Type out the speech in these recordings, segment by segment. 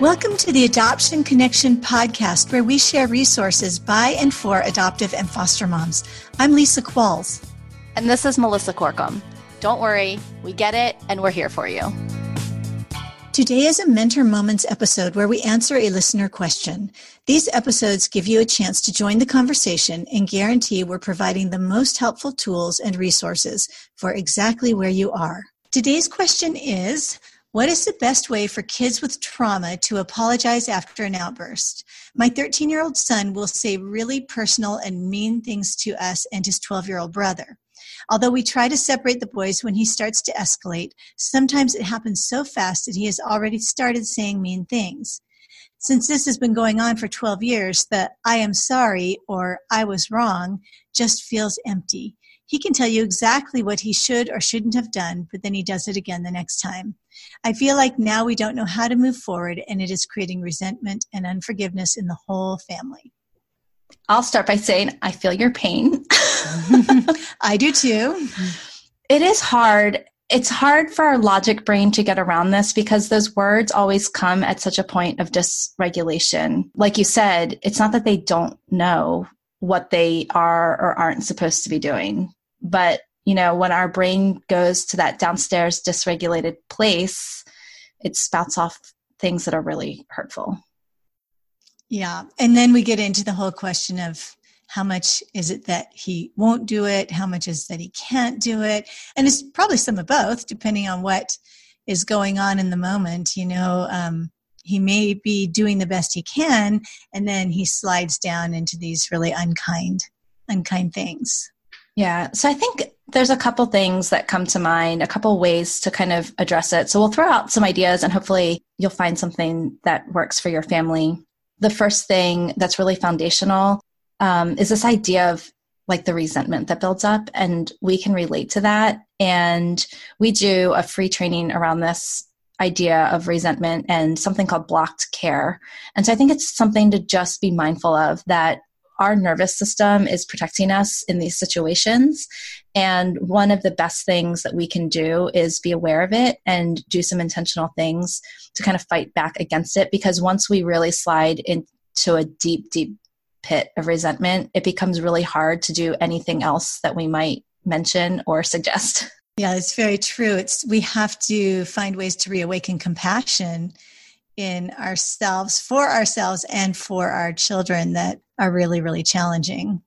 Welcome to the Adoption Connection podcast, where we share resources by and for adoptive and foster moms. I'm Lisa Qualls. And this is Melissa Corkum. Don't worry, we get it, and we're here for you. Today is a Mentor Moments episode where we answer a listener question. These episodes give you a chance to join the conversation and guarantee we're providing the most helpful tools and resources for exactly where you are. Today's question is what is the best way for kids with trauma to apologize after an outburst? My 13 year old son will say really personal and mean things to us and his 12 year old brother. Although we try to separate the boys when he starts to escalate, sometimes it happens so fast that he has already started saying mean things. Since this has been going on for 12 years, the I am sorry or I was wrong just feels empty. He can tell you exactly what he should or shouldn't have done, but then he does it again the next time. I feel like now we don't know how to move forward, and it is creating resentment and unforgiveness in the whole family. I'll start by saying I feel your pain. I do too. It is hard. It's hard for our logic brain to get around this because those words always come at such a point of dysregulation. Like you said, it's not that they don't know what they are or aren't supposed to be doing. But, you know, when our brain goes to that downstairs dysregulated place, it spouts off things that are really hurtful. Yeah. And then we get into the whole question of how much is it that he won't do it? How much is that he can't do it? And it's probably some of both, depending on what is going on in the moment. You know, um, he may be doing the best he can, and then he slides down into these really unkind, unkind things. Yeah. So I think there's a couple things that come to mind, a couple ways to kind of address it. So we'll throw out some ideas and hopefully you'll find something that works for your family. The first thing that's really foundational um, is this idea of like the resentment that builds up, and we can relate to that. And we do a free training around this idea of resentment and something called blocked care. And so I think it's something to just be mindful of that our nervous system is protecting us in these situations. And one of the best things that we can do is be aware of it and do some intentional things to kind of fight back against it. Because once we really slide into a deep, deep pit of resentment, it becomes really hard to do anything else that we might mention or suggest. Yeah, it's very true. It's we have to find ways to reawaken compassion in ourselves for ourselves and for our children that are really really challenging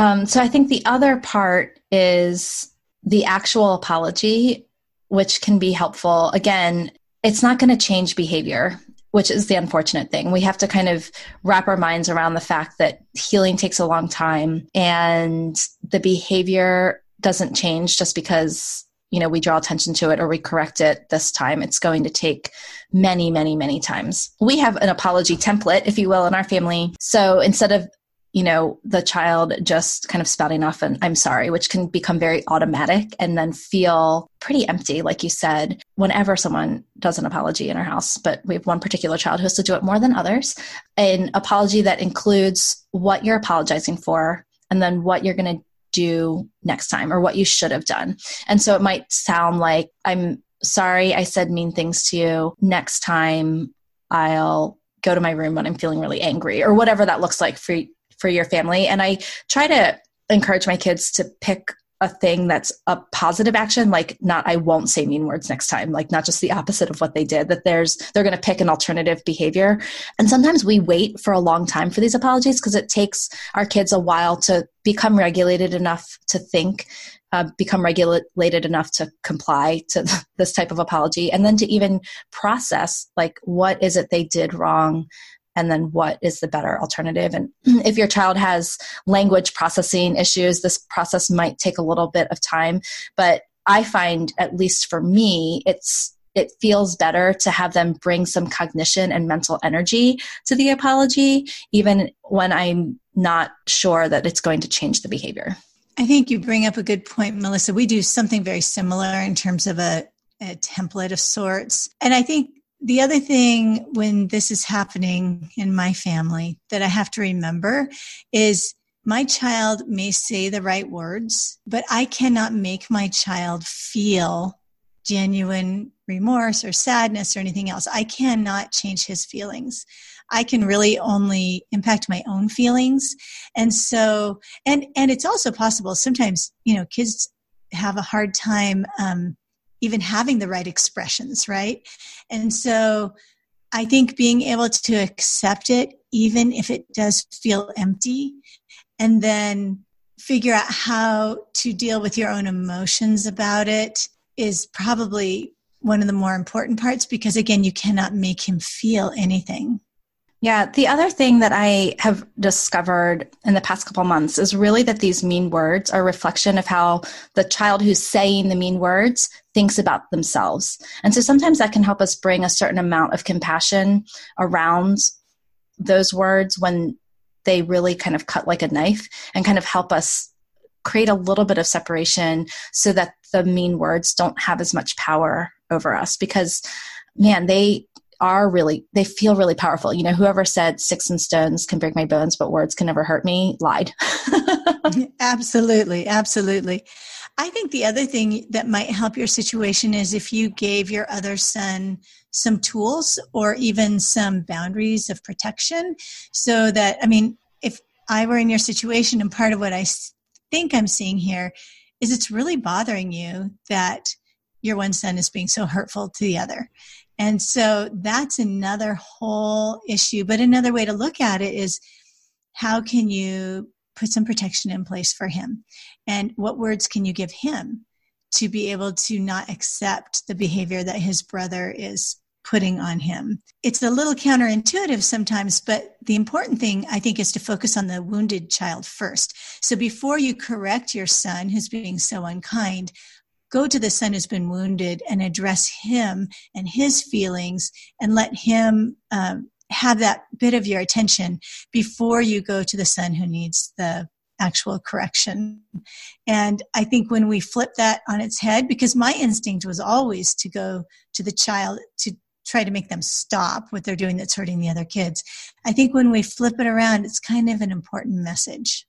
um, so i think the other part is the actual apology which can be helpful. Again it's not going to change behavior which is the unfortunate thing. We have to kind of wrap our minds around the fact that healing takes a long time and the behavior doesn't change just because you know we draw attention to it or we correct it this time. It's going to take many many many times. We have an apology template if you will in our family. So instead of you know the child just kind of spouting off an i'm sorry which can become very automatic and then feel pretty empty like you said whenever someone does an apology in our house but we have one particular child who has to do it more than others an apology that includes what you're apologizing for and then what you're going to do next time or what you should have done. And so it might sound like, I'm sorry I said mean things to you. Next time I'll go to my room when I'm feeling really angry or whatever that looks like for for your family. And I try to encourage my kids to pick a thing that's a positive action like not i won't say mean words next time like not just the opposite of what they did that there's they're going to pick an alternative behavior and sometimes we wait for a long time for these apologies because it takes our kids a while to become regulated enough to think uh, become regulated enough to comply to this type of apology and then to even process like what is it they did wrong and then what is the better alternative? And if your child has language processing issues this process might take a little bit of time. But i find at least for me it's it feels better to have them bring some cognition and mental energy to the apology even when i'm not sure that it's going to change the behavior. I think you bring up a good point melissa. We do something very similar in terms of a, a template of sorts. And i think the other thing when this is happening in my family that I have to remember is my child may say the right words, but I cannot make my child feel genuine remorse or sadness or anything else. I cannot change his feelings. I can really only impact my own feelings. And so, and, and it's also possible sometimes, you know, kids have a hard time, um, even having the right expressions, right? And so I think being able to accept it, even if it does feel empty, and then figure out how to deal with your own emotions about it is probably one of the more important parts because again you cannot make him feel anything yeah, the other thing that I have discovered in the past couple months is really that these mean words are a reflection of how the child who's saying the mean words thinks about themselves. And so sometimes that can help us bring a certain amount of compassion around those words when they really kind of cut like a knife and kind of help us create a little bit of separation so that the mean words don't have as much power over us because man they are really they feel really powerful. You know whoever said sticks and stones can break my bones but words can never hurt me lied. Absolutely absolutely. I think the other thing that might help your situation is if you gave your other son some tools or even some boundaries of protection so that i mean if i were in your situation and part of what i think i'm seeing here is it's really bothering you that your one son is being so hurtful to the other and so that's another whole issue. But another way to look at it is how can you put some protection in place for him? And what words can you give him to be able to not accept the behavior that his brother is putting on him? It's a little counterintuitive sometimes, but the important thing I think is to focus on the wounded child first. So before you correct your son who's being so unkind, go to the son who's been wounded and address him and his feelings and let him um, have that bit of your attention before you go to the son who needs the actual correction. And I think when we flip that on its head, because my instinct was always to go to the child to try to make them stop what they're doing that's hurting the other kids. I think when we flip it around, it's kind of an important message.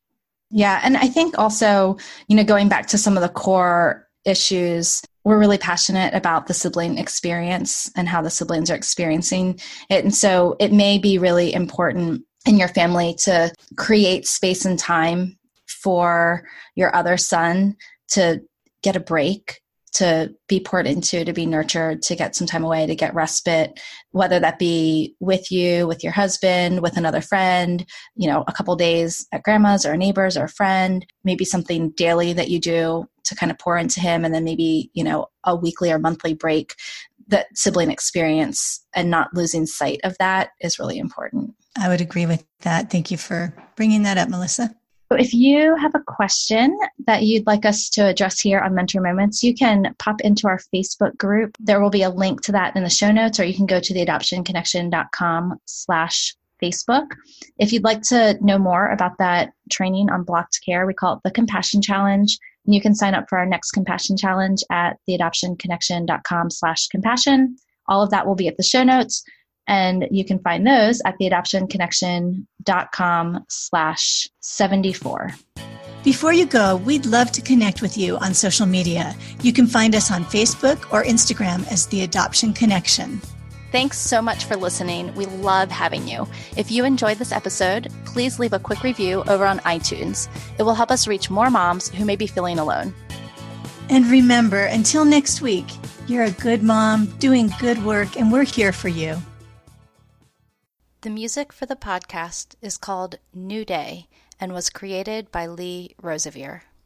Yeah. And I think also, you know, going back to some of the core issues. We're really passionate about the sibling experience and how the siblings are experiencing it. And so it may be really important in your family to create space and time for your other son to get a break to be poured into, to be nurtured, to get some time away, to get respite, whether that be with you, with your husband, with another friend, you know, a couple days at grandma's or a neighbors or a friend, maybe something daily that you do to kind of pour into him, and then maybe, you know, a weekly or monthly break. That sibling experience and not losing sight of that is really important. I would agree with that. Thank you for bringing that up, Melissa. So if you have a question that you'd like us to address here on Mentor Moments, you can pop into our Facebook group. There will be a link to that in the show notes, or you can go to theadoptionconnection.com slash Facebook. If you'd like to know more about that training on blocked care, we call it the Compassion Challenge. And you can sign up for our next Compassion Challenge at theadoptionconnection.com slash compassion. All of that will be at the show notes. And you can find those at theadoptionconnection.com slash 74. Before you go, we'd love to connect with you on social media. You can find us on Facebook or Instagram as The Adoption Connection. Thanks so much for listening. We love having you. If you enjoyed this episode, please leave a quick review over on iTunes. It will help us reach more moms who may be feeling alone. And remember, until next week, you're a good mom doing good work, and we're here for you. The music for the podcast is called New Day and was created by Lee Rosevere.